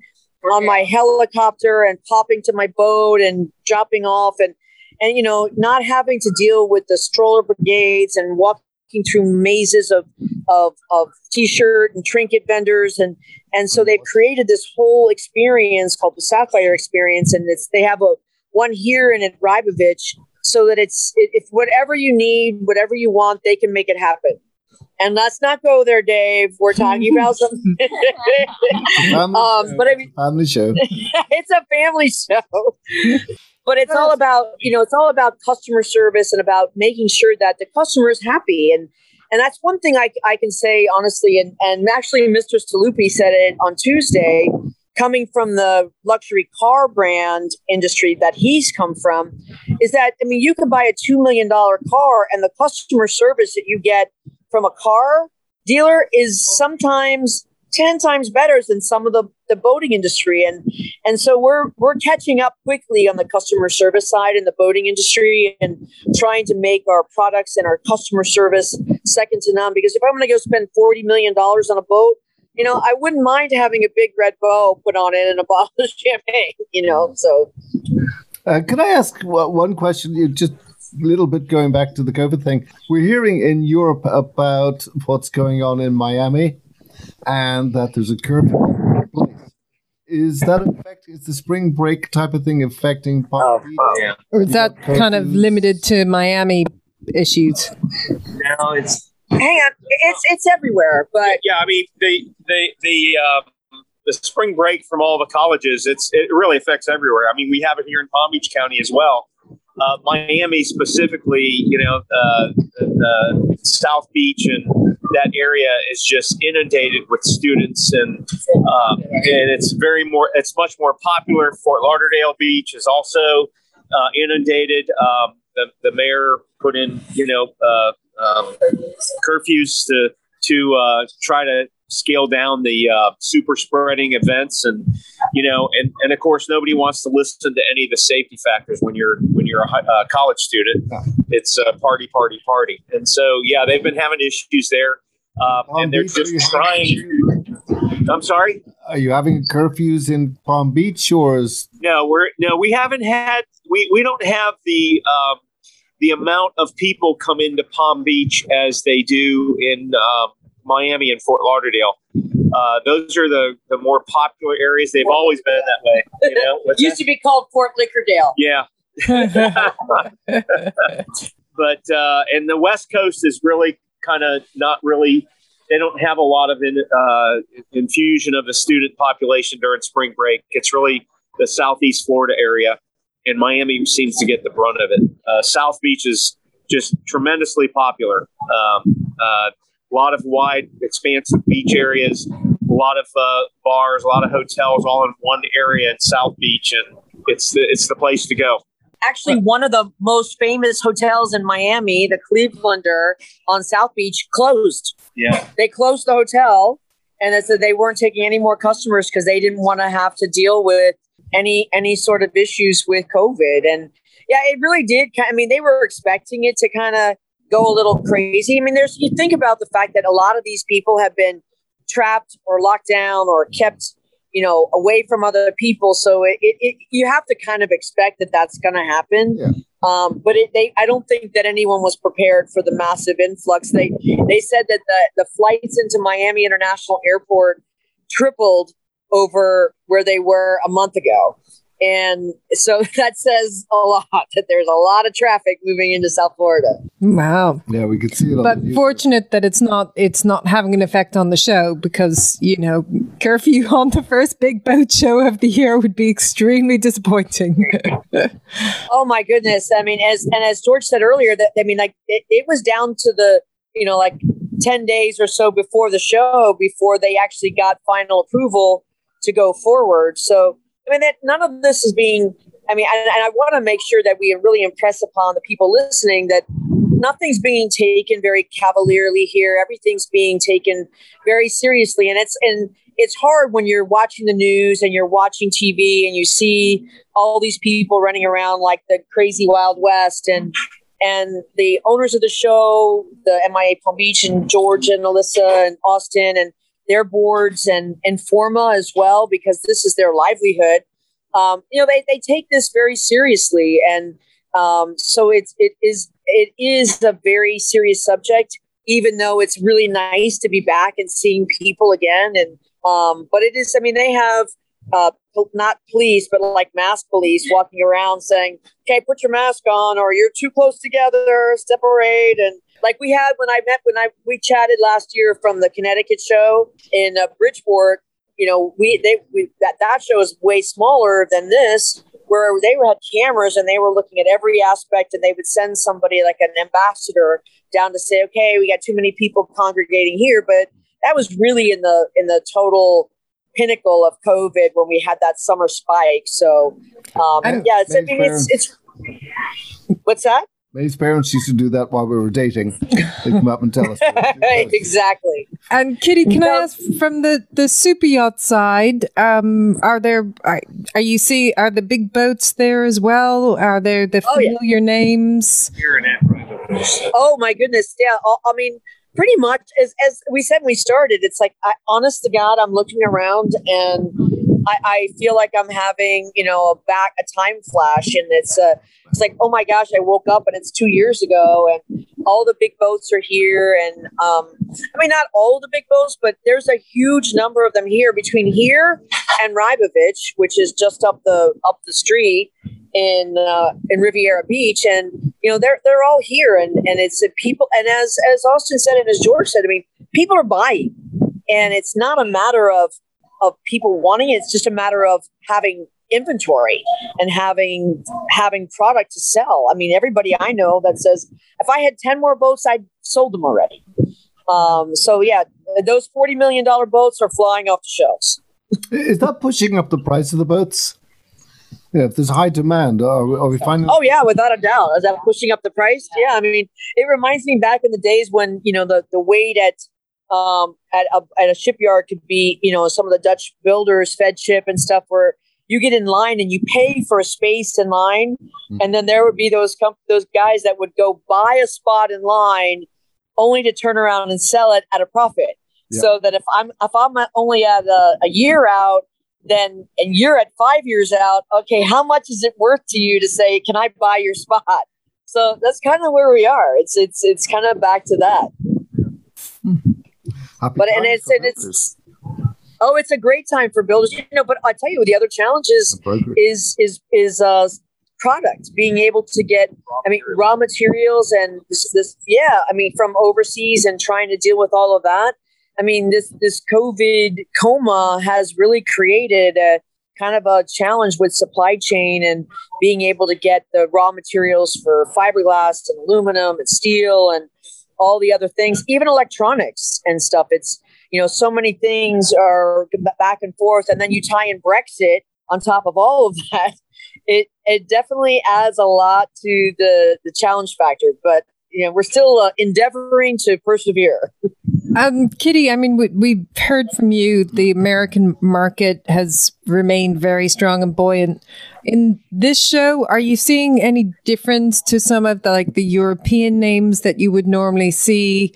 on my helicopter and popping to my boat and dropping off and and you know not having to deal with the stroller brigades and walking through mazes of of of t-shirt and trinket vendors. And and so they've created this whole experience called the sapphire experience. And it's they have a one here in Rybovich so that it's if whatever you need whatever you want they can make it happen and let's not go there, Dave. We're talking about something. um, but I mean, family show. it's a family show. but it's all about you know it's all about customer service and about making sure that the customer is happy and and that's one thing I, I can say honestly and and actually mr Staluppi said it on tuesday coming from the luxury car brand industry that he's come from is that i mean you can buy a $2 million car and the customer service that you get from a car dealer is sometimes 10 times better than some of the, the boating industry. And and so we're we're catching up quickly on the customer service side in the boating industry and trying to make our products and our customer service second to none. Because if i'm going to go spend 40 million dollars on a boat you know i wouldn't mind having a big red bow put on it and a bottle of champagne you know so. Uh, can i ask one question? You just little bit going back to the COVID thing, we're hearing in Europe about what's going on in Miami and that there's a curfew. Is that effect? Is the spring break type of thing affecting Palm Beach? Oh, yeah. Or is that kind of limited to Miami issues? No, it's hang on. It's it's everywhere, but yeah, I mean the the the um, the spring break from all the colleges. It's it really affects everywhere. I mean, we have it here in Palm Beach County as well. Uh, Miami specifically, you know, uh, the, South Beach and that area is just inundated with students, and um, and it's very more, it's much more popular. Fort Lauderdale Beach is also uh, inundated. Um, the, the mayor put in, you know, uh, um, curfews to to uh, try to scale down the uh, super spreading events and you know and, and of course nobody wants to listen to any of the safety factors when you're when you're a uh, college student. It's a party party party. And so yeah they've been having issues there uh, and they're Beach, just trying i'm sorry? Are you having curfews in palm beach or is no we're no we haven't had we we don't have the um, the amount of people come into palm beach as they do in um, Miami and Fort Lauderdale. Uh, those are the, the more popular areas. They've always been that way. You know, used that? to be called Fort Lickerdale. Yeah. but uh, and the West Coast is really kind of not really. They don't have a lot of in, uh, infusion of the student population during spring break. It's really the Southeast Florida area, and Miami seems to get the brunt of it. Uh, South Beach is just tremendously popular. Um, uh, a lot of wide, expansive beach areas, a lot of uh, bars, a lot of hotels, all in one area in South Beach, and it's the, it's the place to go. Actually, one of the most famous hotels in Miami, the Clevelander on South Beach, closed. Yeah, they closed the hotel, and they said they weren't taking any more customers because they didn't want to have to deal with any any sort of issues with COVID. And yeah, it really did. I mean, they were expecting it to kind of go a little crazy. I mean, there's you think about the fact that a lot of these people have been trapped or locked down or kept you know away from other people so it, it, it you have to kind of expect that that's going to happen Yeah. um, but it, they i don't think that anyone was prepared for the massive influx they they said that the the flights into miami international airport tripled over where they were a month ago and so that says a lot that there's a lot of traffic moving into south florida Wow. Yeah, we could see it. on But the fortunate that it's not it's not having an effect on the show because you know curfew on the first big boat show of the year would be extremely disappointing. Oh my goodness! I mean, as and as George said earlier, that I mean, like it, it was down to the you know like ten days or so before the show before they actually got final approval to go forward. So I mean, that none of this is being. I mean, and, and I want to make sure that we really impress upon the people listening that nothing's being taken very cavalierly here. Everything's being taken very seriously, and it's and it's hard when you're watching the news and you're watching TV and you see all these people running around like the crazy Wild West and and the owners of the show, the MIA Palm Beach and George and Alyssa and Austin and their boards and and Forma as well because this is their livelihood. Um, you know, they, they take this very seriously and um, so it's it is it is a very serious subject, even though it's really nice to be back and seeing people again. And um, but it is, I mean, they have uh, not police, but like mask police walking around saying, "Okay, put your mask on, or you're too close together, separate." And like we had when I met when I we chatted last year from the Connecticut show in uh, Bridgeport. You know, we they we, that that show is way smaller than this, where they had cameras and they were looking at every aspect, and they would send somebody like an ambassador down to say, "Okay, we got too many people congregating here," but that was really in the in the total pinnacle of COVID when we had that summer spike. So, um, yeah, it's, I mean, it's it's what's that? May's parents used to do that while we were dating. They come up and tell us. exactly. and Kitty, can I ask from the the super yacht side? Um, are there are, are you see are the big boats there as well? Are there the Oh, yeah. familiar names? Oh my goodness, yeah. I, I mean, pretty much as as we said when we started, it's like, I, honest to God, I'm looking around and I, I feel like I'm having you know a back a time flash, and it's uh, it's like, oh my gosh, I woke up and it's two years ago, and all the big boats are here, and um, I mean, not all the big boats, but there's a huge number of them here between here and Rybovich, which is just up the up the street in uh, in Riviera Beach, and you know they're they're all here, and and it's people, and as as Austin said and as George said, I mean, people are buying, and it's not a matter of of people wanting it; it's just a matter of having inventory and having having product to sell. I mean, everybody I know that says if I had ten more boats, I'd sold them already. Um, so yeah, those forty million dollar boats are flying off the shelves. Is that pushing up the price of the boats? Yeah, if there's high demand, are we, are we finding? Oh yeah, without a doubt. Is that pushing up the price? Yeah, I mean, it reminds me back in the days when you know the the wait at um at a, at a shipyard could be you know some of the Dutch builders Feadship and stuff where you get in line and you pay for a space in line, Hmm. and then there would be those com- those guys that would go buy a spot in line only to turn around and sell it at a profit. Yeah. So that if I'm if I'm only at a, a year out, then and you're at five years out, okay, how much is it worth to you to say, can I buy your spot? So that's kind of where we are. It's it's it's kind of back to that. Happy But and it's and it's oh, it's a great time for builders. You know, but I tell you, the other challenge is is is is uh product being able to get i mean raw materials and this, this yeah i mean from overseas and trying to deal with all of that. I mean this this covid coma has really created a kind of a challenge with supply chain and being able to get the raw materials for fiberglass and aluminum and steel and all the other things even electronics and stuff. It's you know so many things are back and forth and then you tie in brexit on top of all of that. It it definitely adds a lot to the the challenge factor but you know we're still uh, endeavoring to persevere Um, Kitty, I mean, we, we've heard from you the American market has remained very strong and buoyant. In this show, are you seeing any difference to some of the like the European names that you would normally see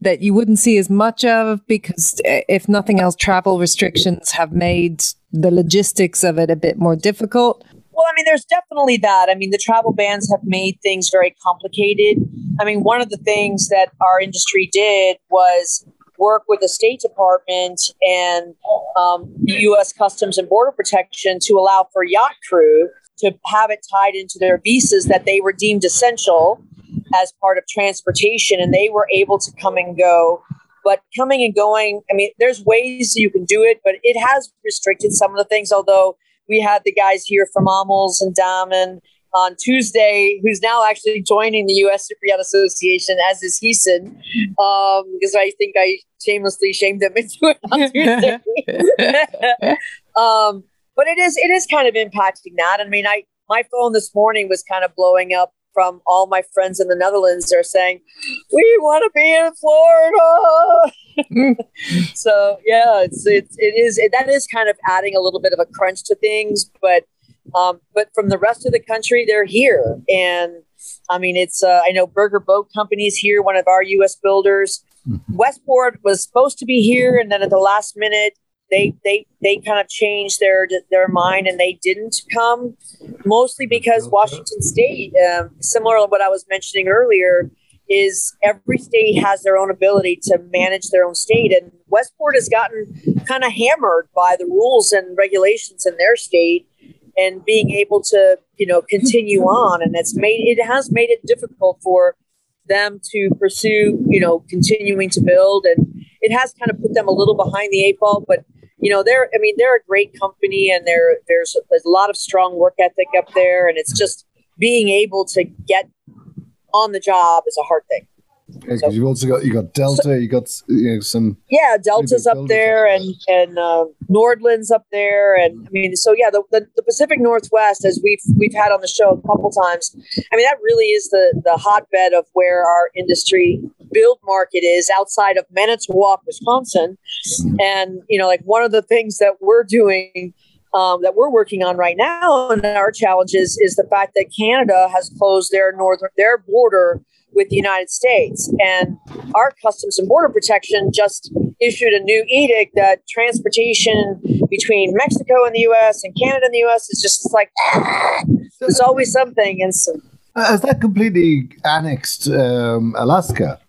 that you wouldn't see as much of because, uh, if nothing else, travel restrictions have made the logistics of it a bit more difficult? Well, I mean, there's definitely that. I mean, the travel bans have made things very complicated. I mean, one of the things that our industry did was work with the State Department and um, U.S. Customs and Border Protection to allow for yacht crew to have it tied into their visas that they were deemed essential as part of transportation, and they were able to come and go. But coming and going, I mean, there's ways you can do it, but it has restricted some of the things. Although we had the guys here from Amels and Damen on Tuesday, who's now actually joining the U.S. Super Yacht Association, as is Heesen, um, because I think I shamelessly shamed them into it on Tuesday. um, but it is it is kind of impacting that. I mean, I my phone this morning was kind of blowing up from all my friends in the Netherlands. They're saying, "We want to be in Florida." so yeah, it's it's it is it, that is kind of adding a little bit of a crunch to things, but um, but from the rest of the country, they're here, and I mean, it's uh, I know Burger Boat Company's here, one of our U.S. builders. Mm-hmm. Westport was supposed to be here, and then at the last minute, they they they kind of changed their their mind and they didn't come, mostly because Washington State, um, similar to what I was mentioning earlier, is every state has their own ability to manage their own state, and Westport has gotten kind of hammered by the rules and regulations in their state and being able to you know continue on. And it's made it has made it difficult for them to pursue you know continuing to build. And it has kind of put them a little behind the eight ball but you know they're i mean they're a great company and there there's, there's a lot of strong work ethic up there and it's just being able to get on the job is a hard thing because so, you've also got you got Delta, so, you got you know some yeah Delta's up there up and and uh, Nordlund's up there and I mean so yeah the, the, the Pacific Northwest as we've we've had on the show a couple times I mean that really is the the hotbed of where our industry build market is outside of Manitowoc, Wisconsin, mm-hmm. and you know like one of the things that we're doing. Um, that we're working on right now, and our challenges is the fact that Canada has closed their northern their border with the United States. And our Customs and Border Protection just issued a new edict that transportation between Mexico and the U.S. and Canada and the U.S. is just like ah, there's always something. And so, has that completely annexed um, Alaska?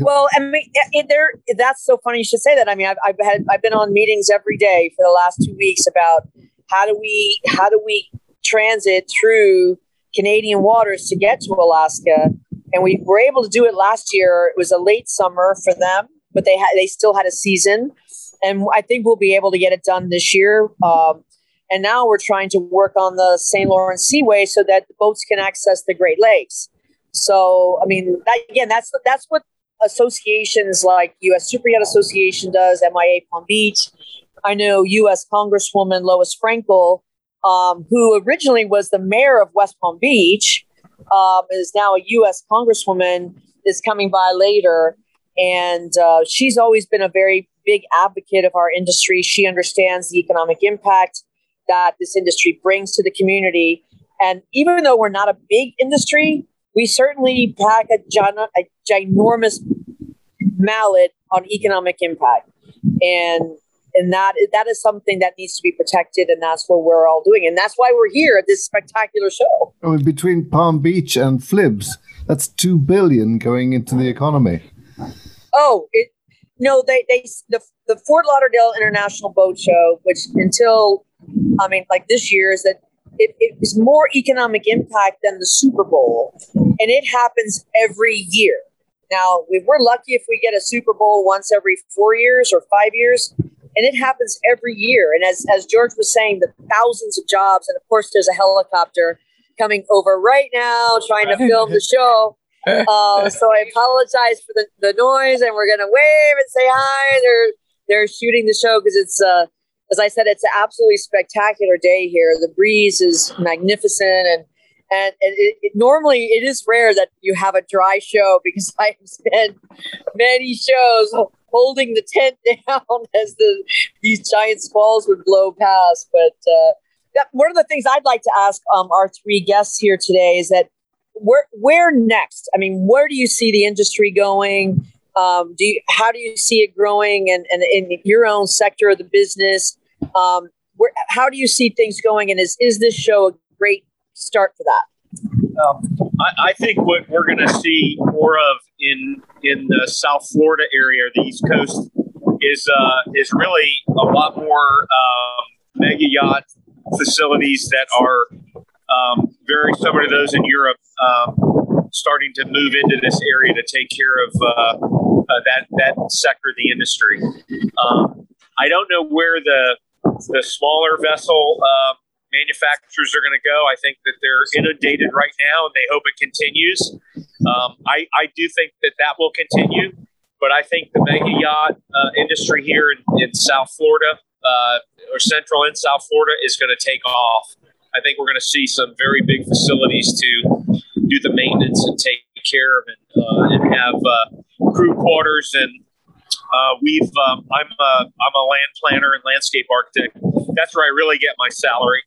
Well, I mean, it, there. That's so funny you should say that. I mean, I've, I've had I've been on meetings every day for the last two weeks about how do we how do we transit through Canadian waters to get to Alaska. And we were able to do it last year. It was a late summer for them, but they had they still had a season, and I think we'll be able to get it done this year. Um, and now we're trying to work on the St. Lawrence Seaway so that the boats can access the Great Lakes. So, I mean, that, again, that's that's what associations like U.S. Super Yacht Association does, MIA Palm Beach. I know U.S. Congresswoman Lois Frankel um, who originally was the mayor of West Palm Beach, um, is now a U.S. Congresswoman, is coming by later. And uh, she's always been a very big advocate of our industry. She understands the economic impact that this industry brings to the community. And even though we're not a big industry, we certainly pack a, a ginormous mallet on economic impact. And and that that is something that needs to be protected and that's what we're all doing. And that's why we're here at this spectacular show. Oh, I mean, between palm beach and flibs that's 2 billion going into the economy. Oh it no they they the, the fort lauderdale international boat show which until i mean like this year is that it, it is more economic impact than the super bowl. And it happens every year. Now, we're lucky if we get a Super Bowl once every four years or five years, and it happens every year. And as as George was saying, the thousands of jobs, and of course, there's a helicopter coming over right now trying to film the show. Uh, so I apologize for the, the noise, and we're gonna wave and say hi. They're they're shooting the show because it's uh, as I said, it's an absolutely spectacular day here. The breeze is magnificent, and and, it, it, normally it is rare that you have a dry show because I have spent many shows holding the tent down as the these giant squalls would blow past. But uh, that, one of the things I'd like to ask um, our three guests here today is that where where next? I mean, where do you see the industry going? Um, do you, how do you see it growing and, and in your own sector of the business? Um, where, how do you see things going? And is, is this show a great start for that? Um, I, I, think what we're going to see more of in in the South Florida area, the East Coast, is uh, is really a lot more um, mega yacht facilities that are um, very similar to those in Europe, um, starting to move into this area to take care of uh, uh, that that sector of the industry. Um, I don't know where the the smaller vessel uh, manufacturers are going to go. I think that they're inundated right now, and they hope it continues. Um, I, I do think that that will continue, but I think the mega yacht uh, industry here in, in South Florida uh, or Central and South Florida is going to take off. I think we're going to see some very big facilities to do the maintenance and take care of and, uh, and have uh, crew quarters and uh, we've um, I'm a I'm a land planner and landscape architect. That's where I really get my salary,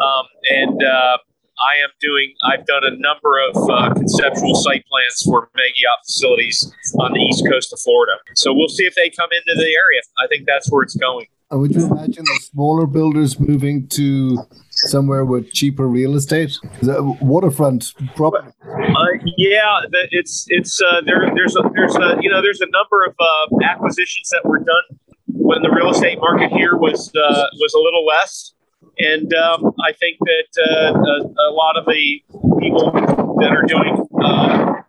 um, and uh, I am doing. I've done a number of uh, conceptual site plans for yacht facilities on the east coast of Florida. So we'll see if they come into the area. I think that's where it's going. Would you imagine the smaller builders moving to somewhere with cheaper real estate? Waterfront property. Uh, yeah, it's it's uh, there. There's a there's a you know there's a number of uh, acquisitions that were done when the real estate market here was uh, was a little less, and um, I think that uh, a, a, lot of the people that are doing uh,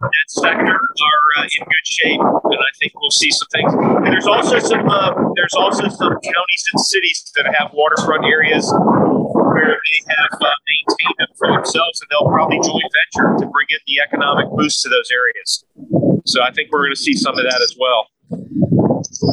that sector are uh, in good shape, and I think we'll see some things. And there's also some uh, there's also some counties and cities that have waterfront areas where they have uh, maintained them for themselves, and they'll probably joint venture to bring in the economic boost to those areas. So I think we're going to see some of that as well.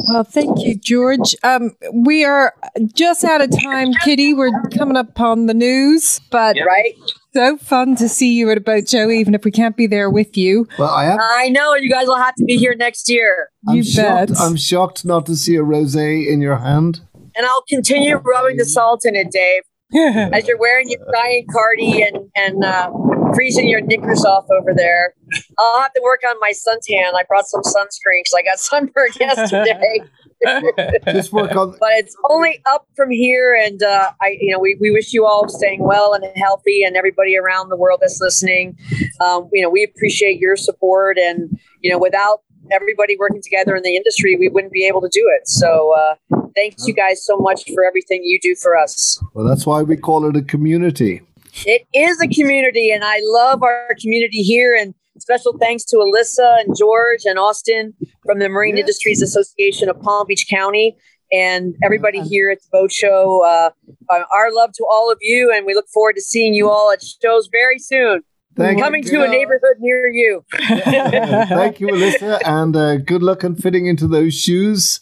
Well, thank you, George. Um, we are just out of time, Kitty. We're coming up on the news, but right. So fun to see you at a boat show, even if we can't be there with you. Well, I am. I know you guys will have to be here next year. I'm you shocked, bet. I'm shocked not to see a rosé in your hand. And I'll continue rubbing the salt in it, Dave. as you're wearing your giant cardi and and uh, freezing your knickers off over there. I'll have to work on my suntan. I brought some sunscreen because I got sunburned yesterday. Just work on. But it's only up from here, and uh, I, you know, we, we wish you all staying well and healthy, and everybody around the world that's listening. Um, you know, we appreciate your support, and you know, without everybody working together in the industry, we wouldn't be able to do it. So, uh, thanks you guys so much for everything you do for us. Well, that's why we call it a community. It is a community, and I love our community here. And special thanks to Alyssa and George and Austin from the Marine Industries Association of Palm Beach County and everybody here at the boat show. Uh, uh, our love to all of you, and we look forward to seeing you all at shows very soon. Thank Coming you. to a neighborhood near you. Thank you, Alyssa, and uh, good luck in fitting into those shoes.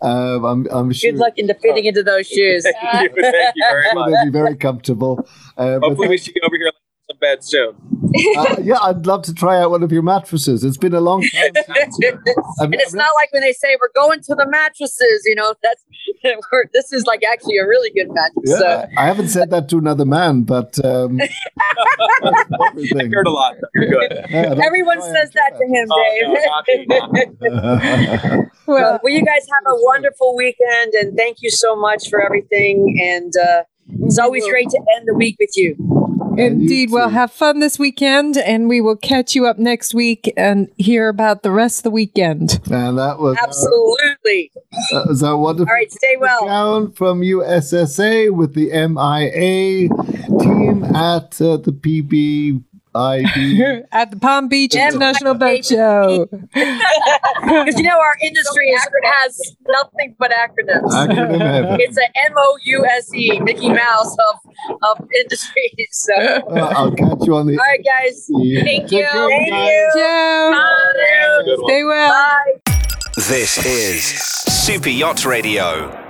Uh, I'm, I'm sure. Good luck into fitting into those shoes. Thank you, Thank you very much. They'll be very comfortable. Uh, Hopefully, we see you over here some bed soon. Uh, yeah, I'd love to try out one of your mattresses. It's been a long time. and it's not like when they say we're going to the mattresses. You know, that's this is like actually a really good mattress. Yeah, so. I haven't said that to another man, but um, I heard a lot. You're good. Yeah, Everyone says that to him, Dave. Oh, no, well, well, you guys have a wonderful weekend, and thank you so much for everything. And uh, it's always great to end the week with you. Indeed. Well, have fun this weekend, and we will catch you up next week and hear about the rest of the weekend. And that was absolutely that was our wonderful. All right, stay well. Down from USSA with the MIA team at uh, the PB at the Palm Beach International Boat Show. Because you know our industry is, has nothing but acronyms. Acronym it's a M O U S E, Mickey Mouse of of industries. So. Uh, I'll catch you on the. All right, guys. Thank you. Thank you. Ciao. Stay well. Bye. This is Super Yacht Radio.